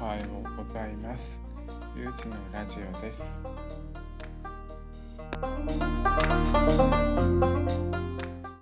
おはようございます。ゆうじのラジオです。